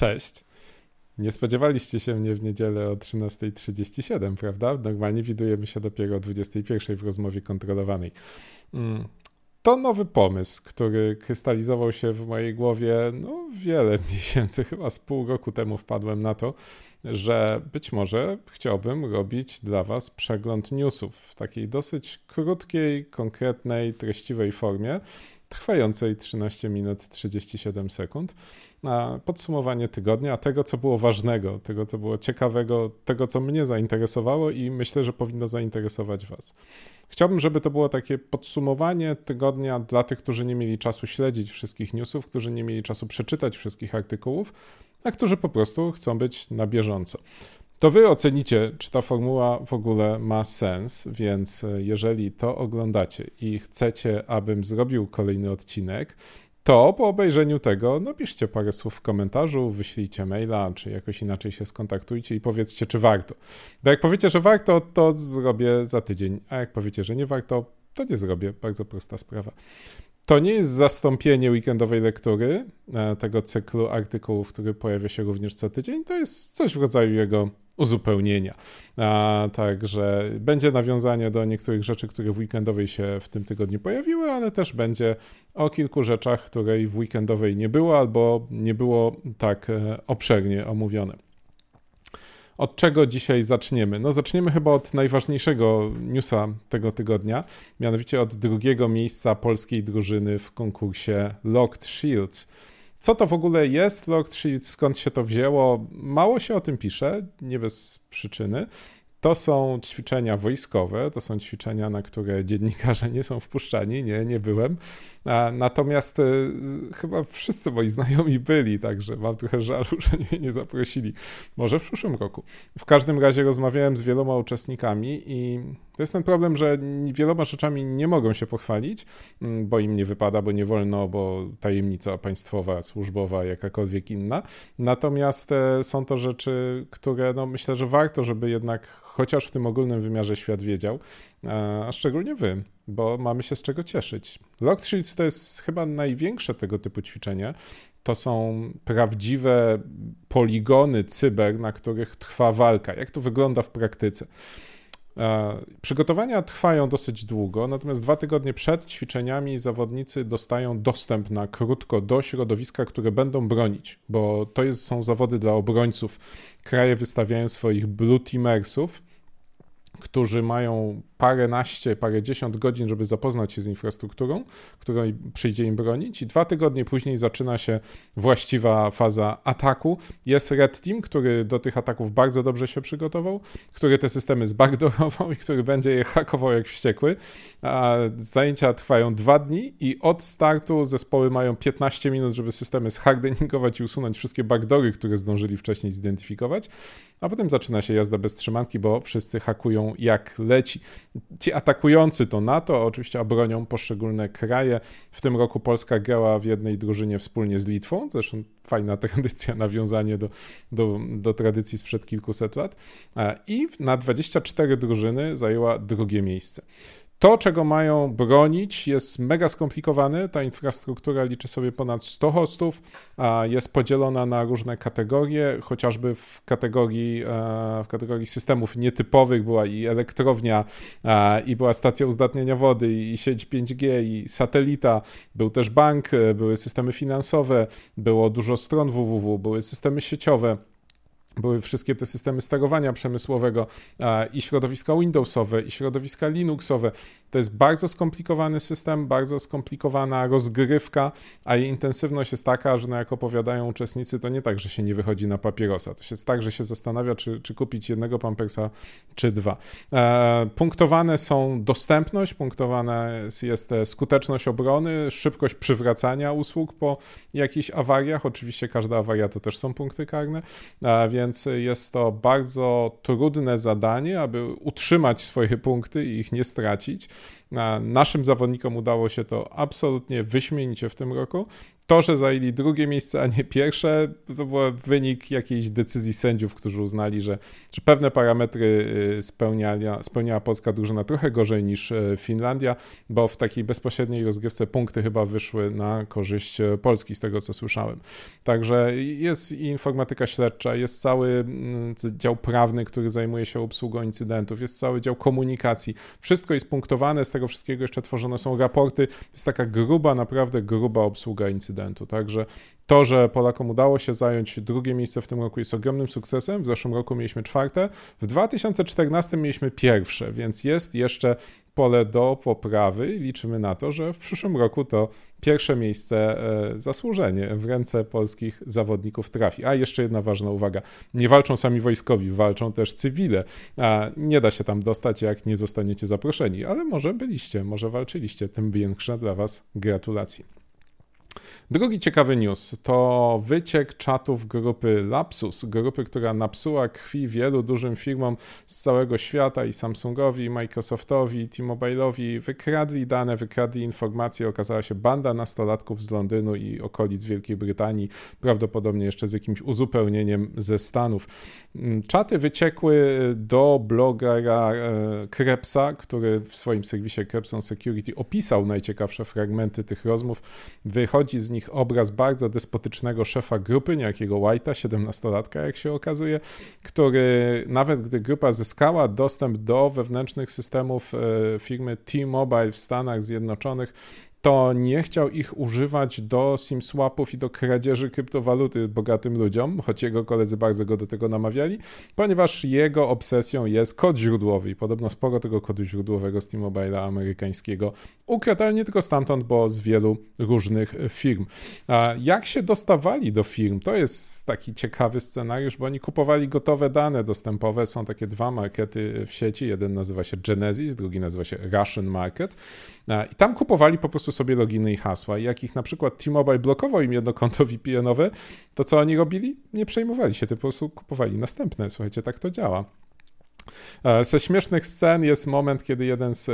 Cześć. Nie spodziewaliście się mnie w niedzielę o 13.37, prawda? Normalnie widujemy się dopiero o 21.00 w rozmowie kontrolowanej. Mm. To nowy pomysł, który krystalizował się w mojej głowie no, wiele miesięcy, chyba z pół roku temu wpadłem na to, że być może chciałbym robić dla Was przegląd newsów w takiej dosyć krótkiej, konkretnej, treściwej formie, trwającej 13 minut 37 sekund, na podsumowanie tygodnia, tego, co było ważnego, tego, co było ciekawego, tego, co mnie zainteresowało i myślę, że powinno zainteresować Was. Chciałbym, żeby to było takie podsumowanie tygodnia dla tych, którzy nie mieli czasu śledzić wszystkich newsów, którzy nie mieli czasu przeczytać wszystkich artykułów, a którzy po prostu chcą być na bieżąco. To wy ocenicie, czy ta formuła w ogóle ma sens, więc e, jeżeli to oglądacie i chcecie, abym zrobił kolejny odcinek, to po obejrzeniu tego napiszcie parę słów w komentarzu, wyślijcie maila, czy jakoś inaczej się skontaktujcie i powiedzcie, czy warto. Bo jak powiecie, że warto, to zrobię za tydzień, a jak powiecie, że nie warto, to nie zrobię. Bardzo prosta sprawa. To nie jest zastąpienie weekendowej lektury e, tego cyklu artykułów, który pojawia się również co tydzień. To jest coś w rodzaju jego uzupełnienia. Także będzie nawiązanie do niektórych rzeczy, które w weekendowej się w tym tygodniu pojawiły, ale też będzie o kilku rzeczach, której w weekendowej nie było albo nie było tak e, obszernie omówione. Od czego dzisiaj zaczniemy? No, zaczniemy chyba od najważniejszego newsa tego tygodnia, mianowicie od drugiego miejsca polskiej drużyny w konkursie Locked Shields. Co to w ogóle jest Locked Shields, skąd się to wzięło? Mało się o tym pisze, nie bez przyczyny. To są ćwiczenia wojskowe, to są ćwiczenia, na które dziennikarze nie są wpuszczani, nie, nie byłem. Natomiast y, chyba wszyscy moi znajomi byli, także mam trochę żalu, że nie, nie zaprosili. Może w przyszłym roku. W każdym razie rozmawiałem z wieloma uczestnikami i to jest ten problem, że wieloma rzeczami nie mogą się pochwalić, mm, bo im nie wypada, bo nie wolno, bo tajemnica państwowa, służbowa, jakakolwiek inna. Natomiast e, są to rzeczy, które no, myślę, że warto, żeby jednak chociaż w tym ogólnym wymiarze świat wiedział, a szczególnie wy, bo mamy się z czego cieszyć. Locked Shields to jest chyba największe tego typu ćwiczenie. To są prawdziwe poligony cyber, na których trwa walka. Jak to wygląda w praktyce? Przygotowania trwają dosyć długo, natomiast dwa tygodnie przed ćwiczeniami zawodnicy dostają dostęp na krótko do środowiska, które będą bronić, bo to jest, są zawody dla obrońców. Kraje wystawiają swoich blue teamersów, którzy mają paręnaście, parędziesiąt godzin, żeby zapoznać się z infrastrukturą, której przyjdzie im bronić i dwa tygodnie później zaczyna się właściwa faza ataku. Jest Red Team, który do tych ataków bardzo dobrze się przygotował, który te systemy zbackdoorował i który będzie je hakował jak wściekły. Zajęcia trwają dwa dni i od startu zespoły mają 15 minut, żeby systemy zhardeningować i usunąć wszystkie backdoory, które zdążyli wcześniej zidentyfikować, a potem zaczyna się jazda bez trzymanki, bo wszyscy hakują jak leci. Ci atakujący to NATO, oczywiście obronią poszczególne kraje. W tym roku Polska grała w jednej drużynie wspólnie z Litwą, zresztą fajna tradycja, nawiązanie do, do, do tradycji sprzed kilkuset lat. I na 24 drużyny zajęła drugie miejsce. To, czego mają bronić, jest mega skomplikowane. Ta infrastruktura liczy sobie ponad 100 hostów, a jest podzielona na różne kategorie, chociażby w kategorii, e, w kategorii systemów nietypowych była i elektrownia, i była stacja uzdatniania wody, i sieć 5G, i satelita, był też bank, e, były systemy finansowe, było dużo stron www, były systemy sieciowe były wszystkie te systemy sterowania przemysłowego i środowiska Windowsowe, i środowiska Linuxowe. To jest bardzo skomplikowany system, bardzo skomplikowana rozgrywka, a jej intensywność jest taka, że no jak opowiadają uczestnicy, to nie tak, że się nie wychodzi na papierosa. To jest tak, że się zastanawia, czy, czy kupić jednego pampersa, czy dwa. E, punktowane są dostępność, punktowane jest skuteczność obrony, szybkość przywracania usług po jakichś awariach. Oczywiście każda awaria to też są punkty karne, więc więc jest to bardzo trudne zadanie, aby utrzymać swoje punkty i ich nie stracić. Naszym zawodnikom udało się to absolutnie wyśmienicie w tym roku. To, że zajęli drugie miejsce, a nie pierwsze, to był wynik jakiejś decyzji sędziów, którzy uznali, że, że pewne parametry y, spełniała, spełniała polska drużyna trochę gorzej niż y, Finlandia, bo w takiej bezpośredniej rozgrywce punkty chyba wyszły na korzyść y, Polski, z tego co słyszałem. Także jest informatyka śledcza, jest cały mm, dział prawny, który zajmuje się obsługą incydentów, jest cały dział komunikacji. Wszystko jest punktowane, z tego wszystkiego jeszcze tworzone są raporty. To jest taka gruba, naprawdę gruba obsługa incydentu. Także to, że Polakom udało się zająć drugie miejsce w tym roku jest ogromnym sukcesem. W zeszłym roku mieliśmy czwarte, w 2014 mieliśmy pierwsze, więc jest jeszcze pole do poprawy i liczymy na to, że w przyszłym roku to pierwsze miejsce e, zasłużenie w ręce polskich zawodników trafi. A jeszcze jedna ważna uwaga. Nie walczą sami wojskowi, walczą też cywile. A nie da się tam dostać, jak nie zostaniecie zaproszeni, ale może byliście, może walczyliście. Tym większe dla Was gratulacje. Drugi ciekawy news to wyciek czatów grupy Lapsus, grupy, która napsuła krwi wielu dużym firmom z całego świata i Samsungowi, i Microsoftowi, T-Mobile'owi. Wykradli dane, wykradli informacje. Okazała się banda nastolatków z Londynu i okolic Wielkiej Brytanii, prawdopodobnie jeszcze z jakimś uzupełnieniem ze Stanów. Mm, czaty wyciekły do blogera e, Krebsa, który w swoim serwisie Krebson Security opisał najciekawsze fragmenty tych rozmów. Wychodzi z nich nich obraz bardzo despotycznego szefa grupy, niejakiego White'a, 17-latka, jak się okazuje, który nawet gdy grupa zyskała dostęp do wewnętrznych systemów e, firmy T-Mobile w Stanach Zjednoczonych, to nie chciał ich używać do SIM swapów i do kradzieży kryptowaluty bogatym ludziom, choć jego koledzy bardzo go do tego namawiali, ponieważ jego obsesją jest kod źródłowy i podobno sporo tego kodu źródłowego z T-Mobile'a amerykańskiego ukradł, ale nie tylko stamtąd, bo z wielu różnych firm. A jak się dostawali do firm? To jest taki ciekawy scenariusz, bo oni kupowali gotowe dane dostępowe. Są takie dwa markety w sieci. Jeden nazywa się Genesis, drugi nazywa się Russian Market. I tam kupowali po prostu sobie loginy i hasła. I jak ich na przykład T-Mobile blokował im jedno konto VPN-owe, to co oni robili? Nie przejmowali się, po prostu kupowali następne. Słuchajcie, tak to działa. E, ze śmiesznych scen jest moment, kiedy jeden z, e,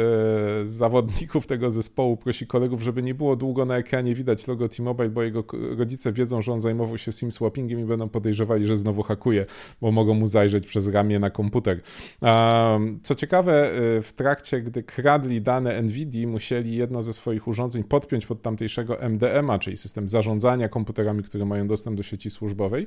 z, zawodników tego zespołu prosi kolegów, żeby nie było długo na ekranie widać logo T-Mobile, bo jego rodzice wiedzą, że on zajmował się SIM swappingiem i będą podejrzewali, że znowu hakuje, bo mogą mu zajrzeć przez ramię na komputer. Co ciekawe, e, w trakcie, gdy kradli dane NVIDIA, musieli jedno ze swoich urządzeń podpiąć pod tamtejszego MDMA, czyli system zarządzania komputerami, które mają dostęp do sieci służbowej,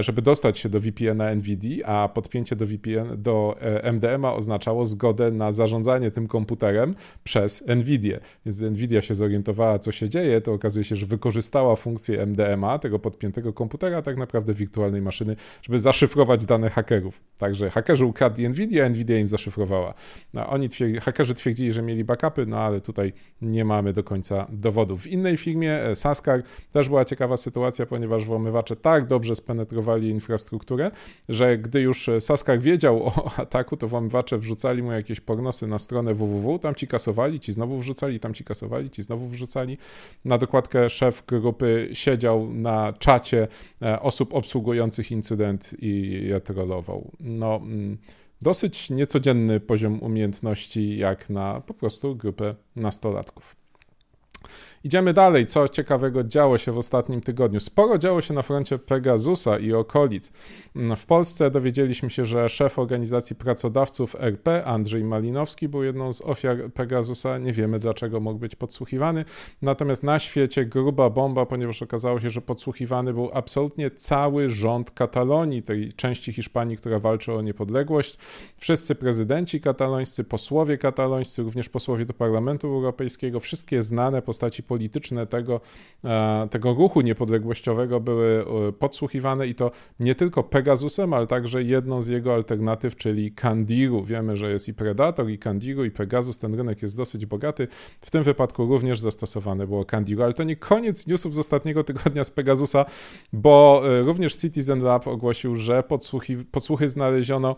żeby dostać się do VPN-a NVIDIA, a podpięcie do VPN do MDMA oznaczało zgodę na zarządzanie tym komputerem przez NVIDIA. Więc NVIDIA się zorientowała, co się dzieje, to okazuje się, że wykorzystała funkcję MDMA, tego podpiętego komputera, tak naprawdę wirtualnej maszyny, żeby zaszyfrować dane hakerów. Także hakerzy ukradli NVIDIA, NVIDIA im zaszyfrowała. No, oni twierdzi, hakerzy twierdzili, że mieli backupy, no ale tutaj nie mamy do końca dowodów. W innej firmie, e, Saskar, też była ciekawa sytuacja, ponieważ włamywacze tak dobrze spenetrowali infrastrukturę, że gdy już Saskar wiedział o ataku, to włamywacze wrzucali mu jakieś pornosy na stronę www, tam ci kasowali, ci znowu wrzucali, tam ci kasowali, ci znowu wrzucali. Na dokładkę szef grupy siedział na czacie e, osób obsługujących incydent i je trollował. No, mm, dosyć niecodzienny poziom umiejętności jak na po prostu grupę nastolatków. Idziemy dalej. Co ciekawego działo się w ostatnim tygodniu? Sporo działo się na froncie Pegasusa i okolic. W Polsce dowiedzieliśmy się, że szef organizacji pracodawców RP, Andrzej Malinowski, był jedną z ofiar Pegasusa. Nie wiemy dlaczego mógł być podsłuchiwany. Natomiast na świecie gruba bomba, ponieważ okazało się, że podsłuchiwany był absolutnie cały rząd Katalonii, tej części Hiszpanii, która walczy o niepodległość. Wszyscy prezydenci katalońscy, posłowie katalońscy, również posłowie do Parlamentu Europejskiego, wszystkie znane postaci polityczne, polityczne tego, e, tego ruchu niepodległościowego były e, podsłuchiwane i to nie tylko Pegasusem, ale także jedną z jego alternatyw, czyli Candiru. Wiemy, że jest i Predator, i Candiru, i Pegasus. Ten rynek jest dosyć bogaty. W tym wypadku również zastosowane było Candiru, ale to nie koniec newsów z ostatniego tygodnia z Pegasusa, bo e, również Citizen Lab ogłosił, że podsłuchi, podsłuchy znaleziono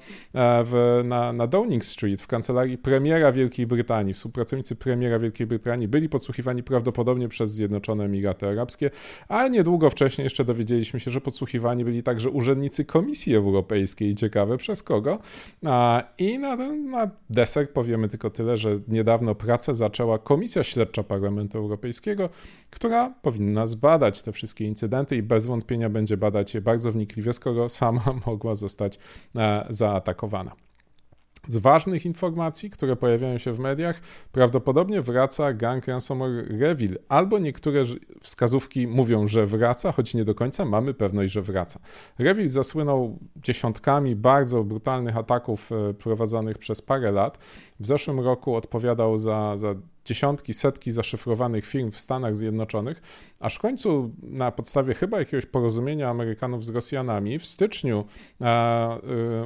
w, na, na Downing Street w kancelarii premiera Wielkiej Brytanii. Współpracownicy premiera Wielkiej Brytanii byli podsłuchiwani prawdopodobnie prawdopodobnie przez Zjednoczone Emiraty Arabskie, a niedługo wcześniej jeszcze dowiedzieliśmy się, że podsłuchiwani byli także urzędnicy Komisji Europejskiej. Ciekawe przez kogo. I na, na deser powiemy tylko tyle, że niedawno pracę zaczęła Komisja Śledcza Parlamentu Europejskiego, która powinna zbadać te wszystkie incydenty i bez wątpienia będzie badać je bardzo wnikliwie, skoro sama mogła zostać e, zaatakowana. Z ważnych informacji, które pojawiają się w mediach, prawdopodobnie wraca gang ransomware Revil, albo niektóre wskazówki mówią, że wraca, choć nie do końca mamy pewność, że wraca. Revil zasłynął dziesiątkami bardzo brutalnych ataków e, prowadzonych przez parę lat. W zeszłym roku odpowiadał za, za dziesiątki, setki zaszyfrowanych firm w Stanach Zjednoczonych, aż w końcu na podstawie chyba jakiegoś porozumienia Amerykanów z Rosjanami w styczniu, e,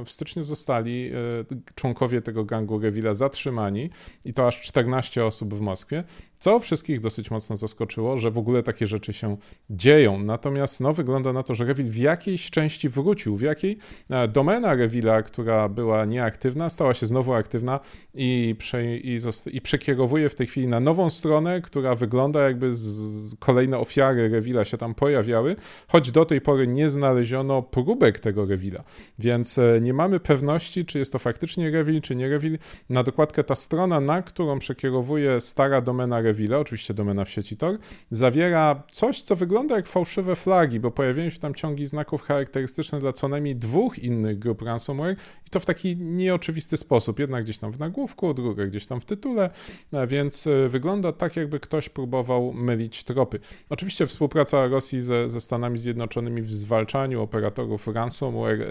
w styczniu zostali e, członkowie tego gangu Revila zatrzymani i to aż 14 osób w Moskwie, co wszystkich dosyć mocno zaskoczyło, że w ogóle takie rzeczy się dzieją. Natomiast no, wygląda na to, że Revil w jakiejś części wrócił, w jakiej e, domena Revila, która była nieaktywna, stała się znowu aktywna i, prze, i, i przekierowuje w tej chwili na nową stronę, która wygląda jakby z, kolejne ofiary Revila się tam pojawiały, choć do tej pory nie znaleziono próbek tego Revila, więc e, nie mamy pewności, czy jest to faktycznie Revil, czy nie Revil. Na dokładkę ta strona, na którą przekierowuje stara domena Revila, oczywiście domena w sieci Tor, zawiera coś, co wygląda jak fałszywe flagi, bo pojawiają się tam ciągi znaków charakterystyczne dla co najmniej dwóch innych grup ransomware i to w taki nieoczywisty sposób. Jedna gdzieś tam w nagłówku, druga gdzieś tam w tytule, e, E, wygląda tak, jakby ktoś próbował mylić tropy. Oczywiście współpraca Rosji ze, ze Stanami Zjednoczonymi w zwalczaniu operatorów ransomware e,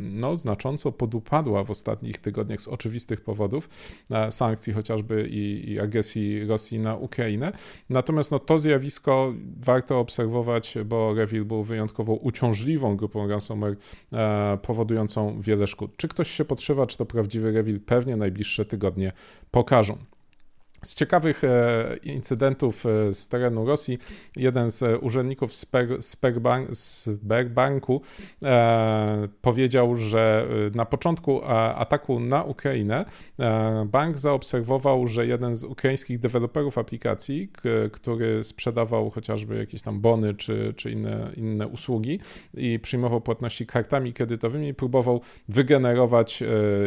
no, znacząco podupadła w ostatnich tygodniach z oczywistych powodów, e, sankcji chociażby i, i agresji Rosji na Ukrainę. Natomiast no, to zjawisko warto obserwować, bo Revil był wyjątkowo uciążliwą grupą ransomware, powodującą wiele szkód. Czy ktoś się podszywa, czy to prawdziwy Revil, pewnie najbliższe tygodnie pokażą. Z ciekawych e, incydentów e, z terenu Rosji, jeden z urzędników Sberbanku e, powiedział, że na początku ataku na Ukrainę bank zaobserwował, że jeden z ukraińskich deweloperów aplikacji, który sprzedawał chociażby jakieś tam bony czy, czy inne, inne usługi i przyjmował płatności kartami kredytowymi, próbował wygenerować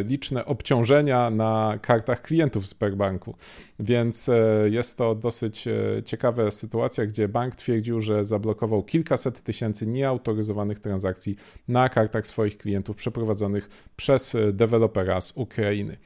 liczne obciążenia na kartach klientów Sberbanku. Więc e, jest to dosyć e, ciekawa sytuacja, gdzie bank twierdził, że zablokował kilkaset tysięcy nieautoryzowanych transakcji na kartach swoich klientów przeprowadzonych przez e, dewelopera z Ukrainy.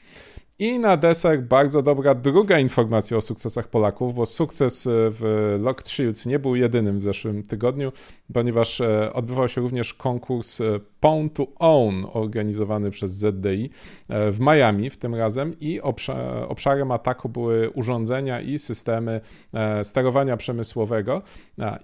I na deser bardzo dobra druga informacja o sukcesach Polaków, bo sukces w Locked Shields nie był jedynym w zeszłym tygodniu, ponieważ odbywał się również konkurs Pawn to Own organizowany przez ZDI e, w Miami w tym razem i obszarem ataku były urządzenia i systemy e, sterowania przemysłowego.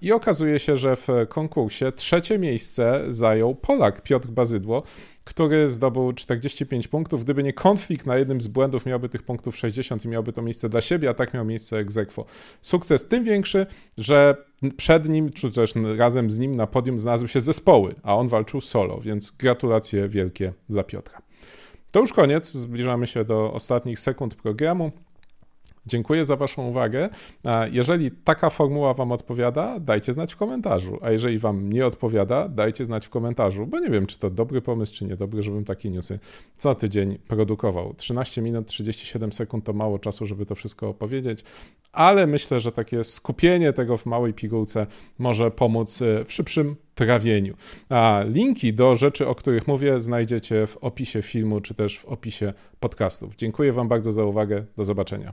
I okazuje się, że w konkursie trzecie miejsce zajął Polak Piotr Bazydło, który zdobył 45 punktów. Gdyby nie konflikt na jednym z błędów, miałby tych punktów 60 i miałby to miejsce dla siebie, a tak miał miejsce egzekwo. Sukces tym większy, że przed nim, czy też razem z nim na podium znalazły się zespoły, a on walczył solo, więc gratulacje wielkie dla Piotra. To już koniec, zbliżamy się do ostatnich sekund programu. Dziękuję za Waszą uwagę. Jeżeli taka formuła Wam odpowiada, dajcie znać w komentarzu, a jeżeli Wam nie odpowiada, dajcie znać w komentarzu, bo nie wiem, czy to dobry pomysł, czy niedobry, żebym takie newsy co tydzień produkował. 13 minut 37 sekund to mało czasu, żeby to wszystko opowiedzieć, ale myślę, że takie skupienie tego w małej pigułce może pomóc w szybszym trawieniu. A linki do rzeczy, o których mówię, znajdziecie w opisie filmu, czy też w opisie podcastów. Dziękuję Wam bardzo za uwagę. Do zobaczenia.